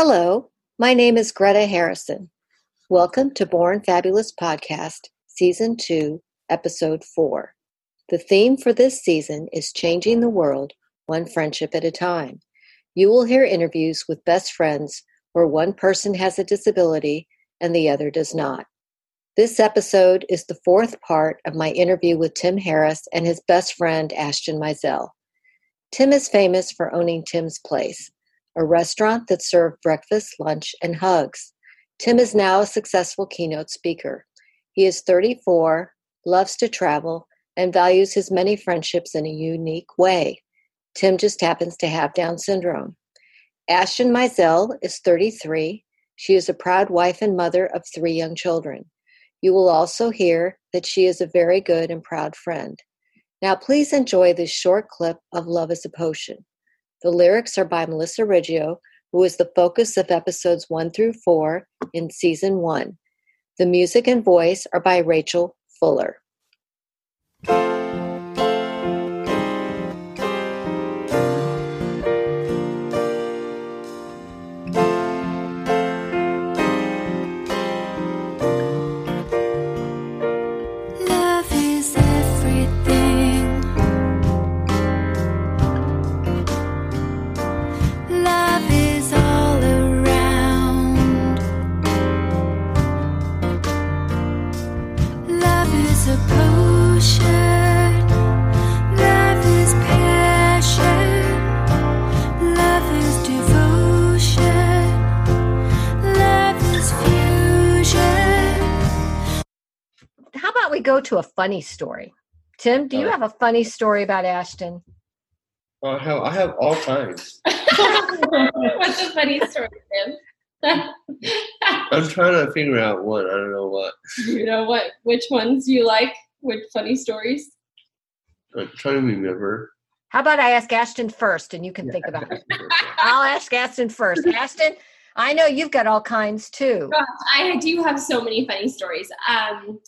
Hello, my name is Greta Harrison. Welcome to Born Fabulous Podcast, Season 2, Episode 4. The theme for this season is Changing the World, One Friendship at a Time. You will hear interviews with best friends where one person has a disability and the other does not. This episode is the fourth part of my interview with Tim Harris and his best friend, Ashton Mizell. Tim is famous for owning Tim's Place, a restaurant that served breakfast, lunch, and hugs. Tim is now a successful keynote speaker. He is 34, loves to travel, and values his many friendships in a unique way. Tim just happens to have Down syndrome. Ashton Mizell is 33. She is a proud wife and mother of three young children. You will also hear that she is a very good and proud friend. Now, please enjoy this short clip of Love is a Potion. The lyrics are by Melissa Riggio, who is the focus of episodes 1 through 4 in season 1. The music and voice are by Rachel Fuller. To a funny story? Tim, do you Uh, have a funny story about Ashton? Oh, I have I have all kinds. What's a funny story, Tim? I'm trying to figure out one. I don't know what. you know what? Which ones you like? Which funny stories? I'm trying to remember. How about I ask Ashton first and you can think about it? I'll ask Ashton first. Ashton, I know you've got all kinds too. I do have so many funny stories. Um,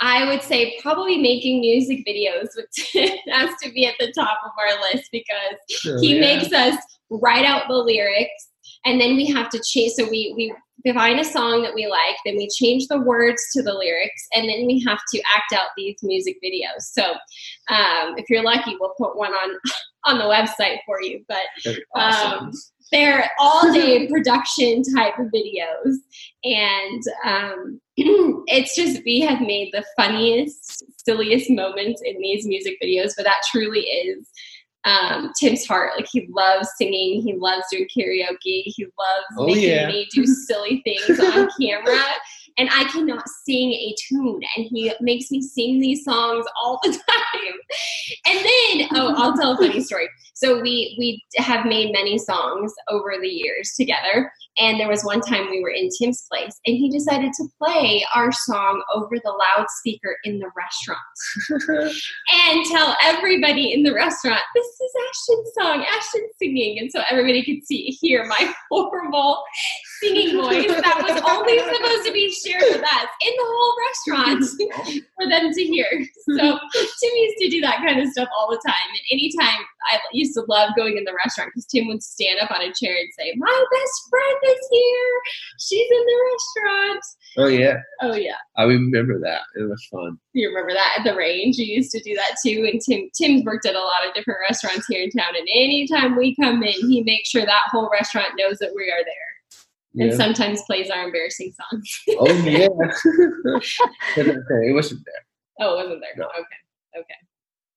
I would say probably making music videos would has to be at the top of our list because Oh, he yeah. makes us write out the lyrics and then we have to change so we we find a song that we like then we change the words to the lyrics and then we have to act out these music videos. So um, if you're lucky we'll put one on on the website for you. But That'd awesome. um, they're all day production type videos. And um, it's just we have made the funniest silliest moments in these music videos but that truly is um, Tim's heart. Like he loves singing, he loves doing karaoke, he loves Oh, making yeah. me do silly things on camera. And I cannot sing a tune, and he makes me sing these songs all the time. And then, oh, I'll tell a funny story. So we we have made many songs over the years together, and there was one time we were in Tim's place, and he decided to play our song over the loudspeaker in the restaurant and tell everybody in the restaurant, this is Ashton's song, Ashton's singing. And so everybody could see, hear my horrible singing voice that was only supposed to be shared with us in the whole restaurant oh. for them to hear. So Tim used to do that kind of stuff all the time. And anytime I used to love going in the restaurant because Tim would stand up on a chair and say, My best friend is here. She's in the restaurant. oh yeah, Oh, yeah. I remember that. It was fun. You remember that at the range? You used to do that too. And Tim Tim's worked at a lot of different restaurants here in town. And anytime we come in, he makes sure that whole restaurant knows that we are there. And sometimes plays our embarrassing songs. oh yeah. Okay, it wasn't there. Oh, it wasn't there? No. Okay. Okay.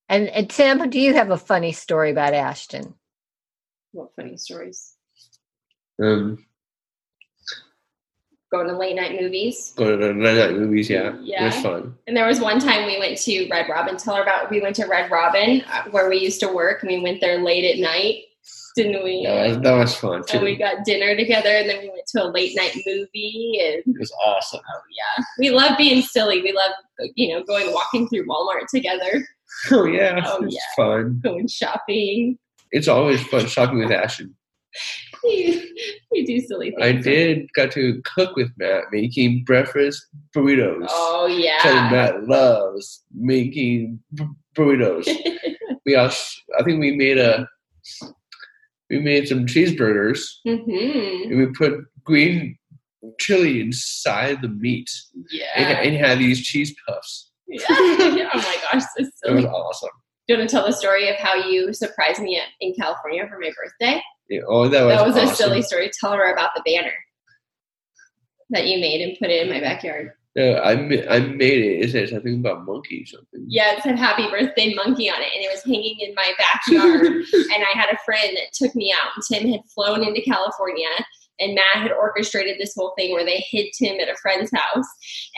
And, and Tim, do you have a funny story about Ashton? What funny stories? Um, Going to late night movies. going to the night night movies. Yeah, it Yeah. was fun. And there was one time we went to Red Robin. Tell her about. We went to Red Robin uh, where we used to work, and we went there late at night, didn't we? Yeah, that was, that was fun too. and we got dinner together, and then we went to a late night movie, and it was awesome. Oh yeah, we love being silly. We love you know going walking through Walmart together, Oh yeah, Oh, it's yeah. fun. going shopping. It's always fun shopping with Ashton. We, do silly things. I did got to cook with Matt, making breakfast burritos. Oh So yeah. Matt loves making b- burritos. we also, I think we made a we made some cheeseburgers Mm-hmm. and we put green chili inside the meat and, Yeah. and had these cheese puffs. yeah. oh my gosh, this is It was awesome. Do you want to tell the story of how you surprised me in California for my birthday? Yeah, oh, that was that was awesome. a silly story. Tell her about the banner that you made and put it in my backyard. Yeah, I I made it. It said something about monkey something. Yeah, it said happy birthday monkey on it, and it was hanging in my backyard. and I had a friend that took me out, and Tim had flown into California, and Matt had orchestrated this whole thing where they hid Tim at a friend's house.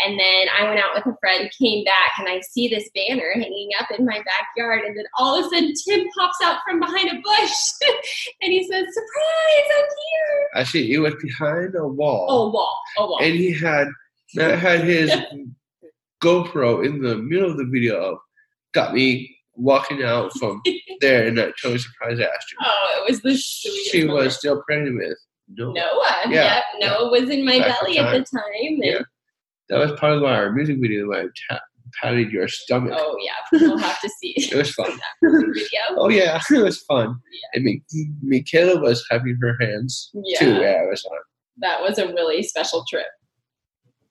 And then I went out with a friend, came back, and I see this banner hanging up in my backyard. And then all of a sudden, Tim pops out from behind a bush, and he says, "Surprise! I'm here!" Actually, it was behind a wall. Oh, wall, oh, wall. and he had Matt had his GoPro in the middle of the video of got me walking out from there, and I totally surprised Ashton. oh, it was the sweetest. She moment. was still pregnant with Noah. Noah. Yeah. Yep, Noah was in my Back belly at the time. And, Yeah. That was part of our music video where I ta- patted your stomach. Oh yeah, we'll have to see It was fun. video. Oh yeah, it was fun. Yeah. And Mi- Michaela was having her hands Yeah. too. Yeah, it was fun. That was a really special trip.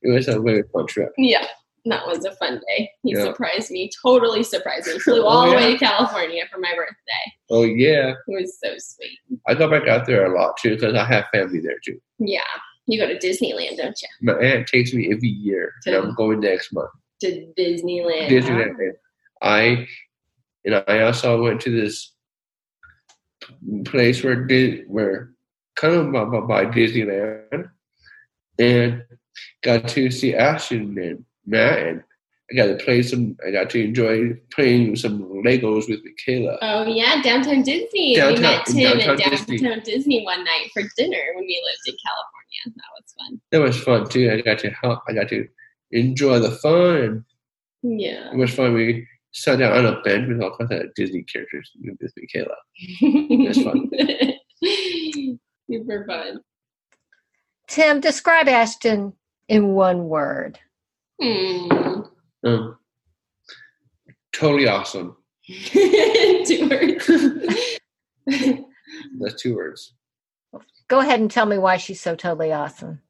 It was a very fun trip. Yeah, that was a fun day. He Yeah. surprised me, totally surprised me. Flew Oh, all the yeah. way to California for my birthday. Oh yeah, It was so sweet. I go back out there a lot too because I have family there too. Yeah, you go to Disneyland, don't you? My aunt takes me every year, and I'm going next month. To Disneyland. Disneyland. I and I also went to this place where where kind of by- by Disneyland, and got to see Ashton and Matt, and I got to play some. I got to enjoy playing some Legos with Michaela. Oh yeah, downtown Disney. we met Tim downtown at downtown Disney. Disney. one night for dinner when we lived in California. That was fun. That was fun too. I got to help. I got to enjoy the fun. Yeah. it was fun. We sat down on a bench with all kinds of Disney characters with Michaela. That's fun. Super fun. Tim, describe Ashton in one word. Hmm. Um, totally awesome. Two words. That's two words. Go ahead and tell me why she's so totally awesome.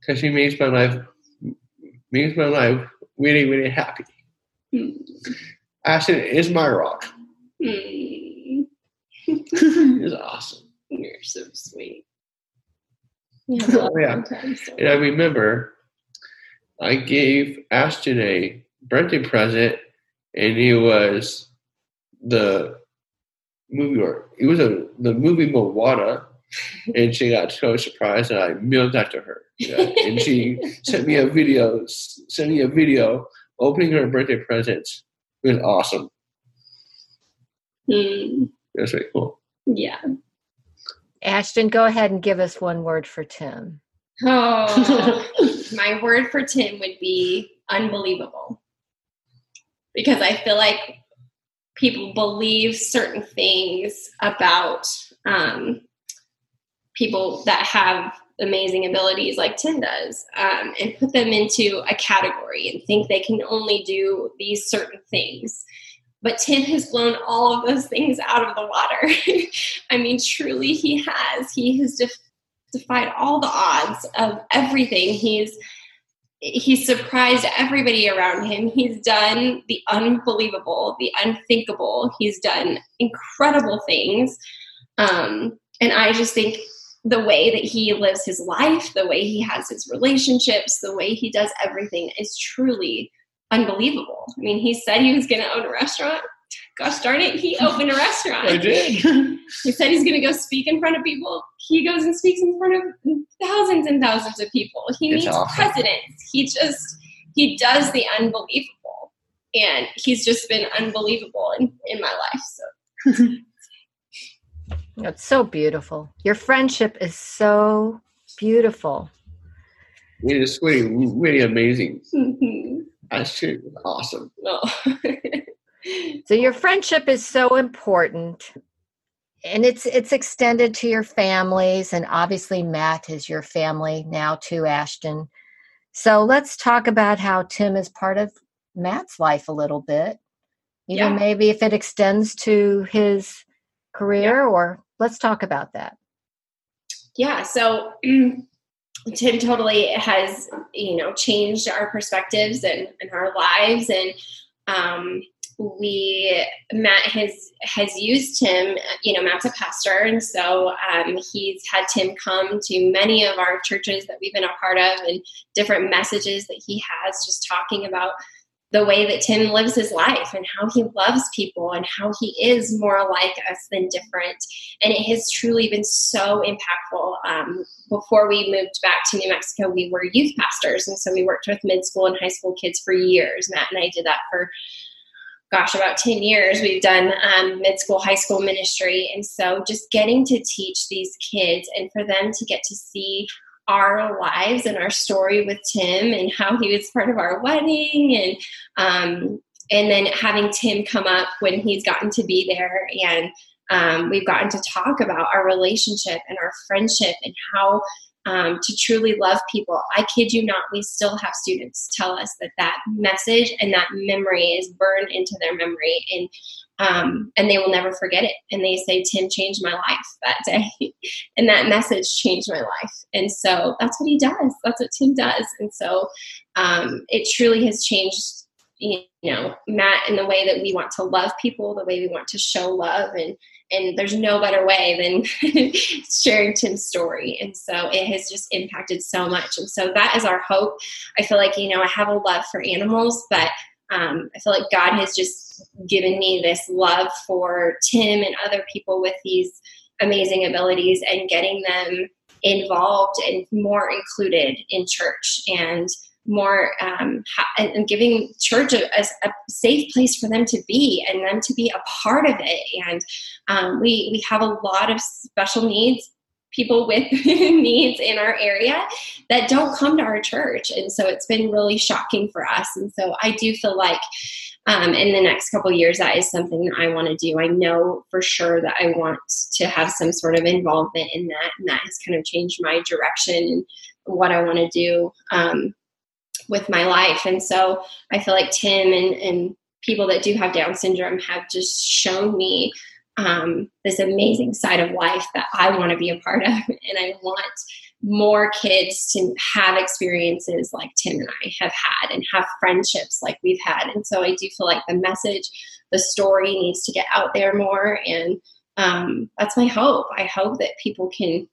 Because she makes my life makes my life really, really happy. Hmm. Ashton is my rock. Hmm. it's awesome. You're so sweet. You have a lot Oh, yeah. of And I remember I gave Ashton a birthday present, and it was the movie or it was a the movie Moana, and she got so surprised that I mailed that to her. And she sent me a video, sent me a video opening her birthday presents. It was awesome. Hmm. It was really cool. Yeah. Ashton, go ahead and give us one word for Tim. Oh, my word for Tim would be unbelievable. Because I feel like people believe certain things about um, people that have amazing abilities like Tim does um, and put them into a category and think they can only do these certain things. But Tim has blown all of those things out of the water. I mean, truly, he has. He has def- defied all the odds of everything. He's he's surprised everybody around him. He's done the unbelievable, the unthinkable. He's done incredible things. Um, and I just think the way that he lives his life, the way he has his relationships, the way he does everything is truly unbelievable. I mean, he said he was going to own a restaurant. Gosh darn it, he opened a restaurant. I did. He said he's going to go speak in front of people. He goes and speaks in front of thousands and thousands of people. He It's meets awesome. presidents. He just he does the unbelievable, and he's just been unbelievable in, in my life. So It's so beautiful. Your friendship is so beautiful. It is really, really amazing. Ashton was awesome. no. So your friendship is so important and it's it's extended to your families and obviously Matt is your family now too Ashton. So let's talk about how Tim is part of Matt's life a little bit. Even Yeah. maybe if it extends to his career or let's talk about that. yeah so tim totally has you know changed our perspectives and, and our lives. And um, we matt has has used tim you know matt's a pastor. And so um, he's had tim come to many of our churches that we've been a part of and different messages that he has just talking about the way that Tim lives his life and how he loves people and how he is more like us than different. And it has truly been so impactful. Um, before we moved back to New Mexico, we were youth pastors. And so we worked with mid school and high school kids for years. Matt and I did that for, gosh, about 10 years. We've done um, mid school, high school ministry. And so just getting to teach these kids and for them to get to see our lives and our story with Tim and how he was part of our wedding and um, and then having Tim come up when he's gotten to be there and um, we've gotten to talk about our relationship and our friendship and how um, to truly love people. I kid you not, we still have students tell us that that message and that memory is burned into their memory and um, and they will never forget it. And they say, Tim changed my life that day. and that message changed my life. And so that's what he does. That's what Tim does. And so um, it truly has changed, you know, Matt in the way that we want to love people, the way we want to show love. And, and there's no better way than sharing Tim's story. And so it has just impacted so much. And so that is our hope. I feel like, you know, I have a love for animals, but um, I feel like God has just given me this love for Tim and other people with these amazing abilities and getting them involved and more included in church and more um, and giving church a, a, a, safe place for them to be and them to be a part of it. And um, we we have a lot of special needs people with needs in our area that don't come to our church. And so it's been really shocking for us. And so i do feel like um, in the next couple years that is something that i want to do. I know for sure that i want to have some sort of involvement in that. And that has kind of changed my direction and what i want to do um, with my life. And so i feel like tim and, and people that do have down syndrome have just shown me um, this amazing side of life that I want to be a part of. And I want more kids to have experiences like Tim and I have had and have friendships like we've had. And so I do feel like the message, the story needs to get out there more. And um, that's my hope. I hope that people can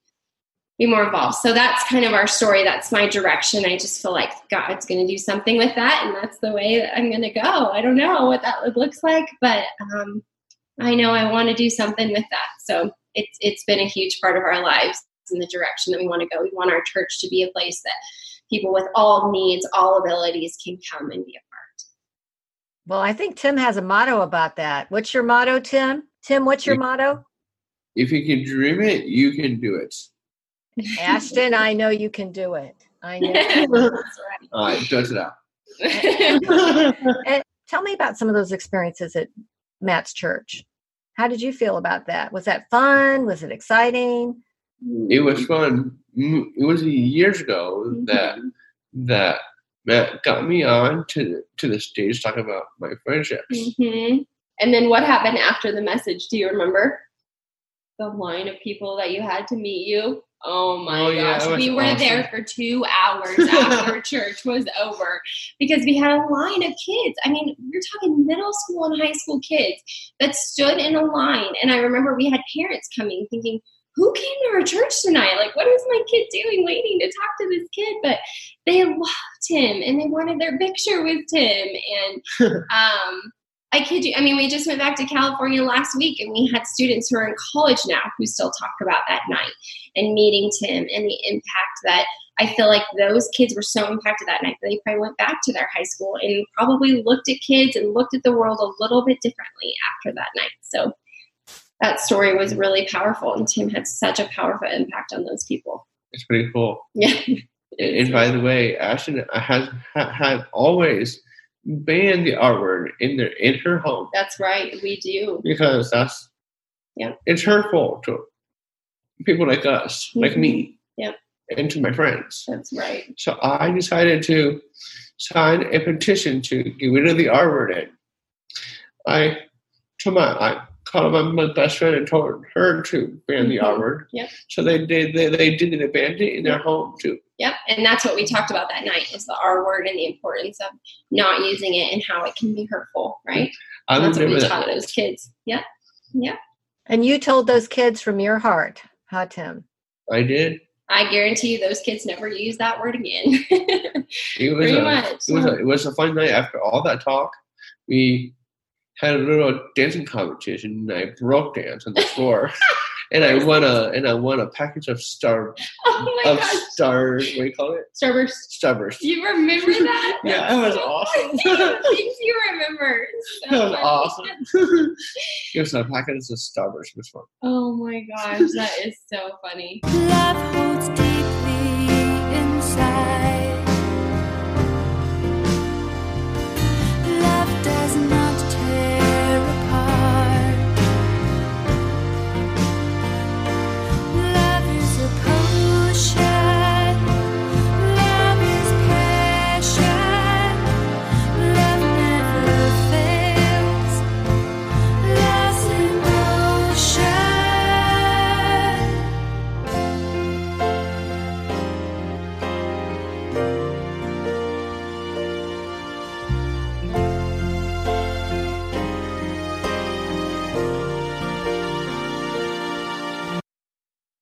be more involved. So that's kind of our story. That's my direction. I just feel like God's going to do something with that. And that's the way that I'm going to go. I don't know what that looks like, but um, I know I want to do something with that. So it's it's been a huge part of our lives in the direction that we want to go. We want our church to be a place that people with all needs, all abilities can come and be a part. Well, I think Tim has a motto about that. What's your motto, Tim? Tim, what's your motto? If you can dream it, you can do it. Ashton, I know you can do it. I know. That's All right, judge it out. right. and tell me about some of those experiences at Matt's church. How did you feel about that? Was that fun? Was it exciting? It was fun. Mm, It was years ago that that Matt got me on to to the stage talking about my friendships. hmm And then what happened after the message? Do you remember? The line of people that you had to meet you. Oh my Oh, gosh. we were awesome. there for two hours after church was over because we had a line of kids. I mean, we're talking middle school and high school kids that stood in a line. And I remember we had parents coming thinking, who came to our church tonight? Like, what is my kid doing waiting to talk to this kid? But they loved him and they wanted their picture with Tim. And um, I kid you, I mean, we just went back to California last week and we had students who are in college now who still talk about that night and meeting Tim and the impact that I feel like those kids were so impacted that night that they probably went back to their high school and probably looked at kids and looked at the world a little bit differently after that night. So that story was really powerful and Tim had such a powerful impact on those people. It's pretty cool. Yeah. And, by the way, Ashton has ha, had always banned the R word in their in her home That's right, we do. because that's Yeah. it's hurtful to people like us, like Mhm. me, Yeah. and to my friends. That's right. So I decided to sign a petition to get rid of the R word. In I told my I called my, my best friend and told her to ban the Mhm. R word. Yep. So they did. They, they did it banned it in their home too. Yep, and that's what we talked about that night is the R word and the importance of not using it and how it can be hurtful, right? I that's what we that. taught those kids. Yep. Yep. And you told those kids from your heart, huh, Tim? I did. I guarantee you those kids never use that word again. It was Pretty a, much. It was a, it was a fun night. After all that talk, we had a little dancing competition. And I broke dance on the floor, and I won a and I won a package of star oh my of gosh. star. What do you call it? Starburst. Starburst. You remember that? Yeah, that was awesome. Things you remember. So That was funny. awesome. It was a package of Starburst. It was fun. Oh my gosh, that is so funny. Love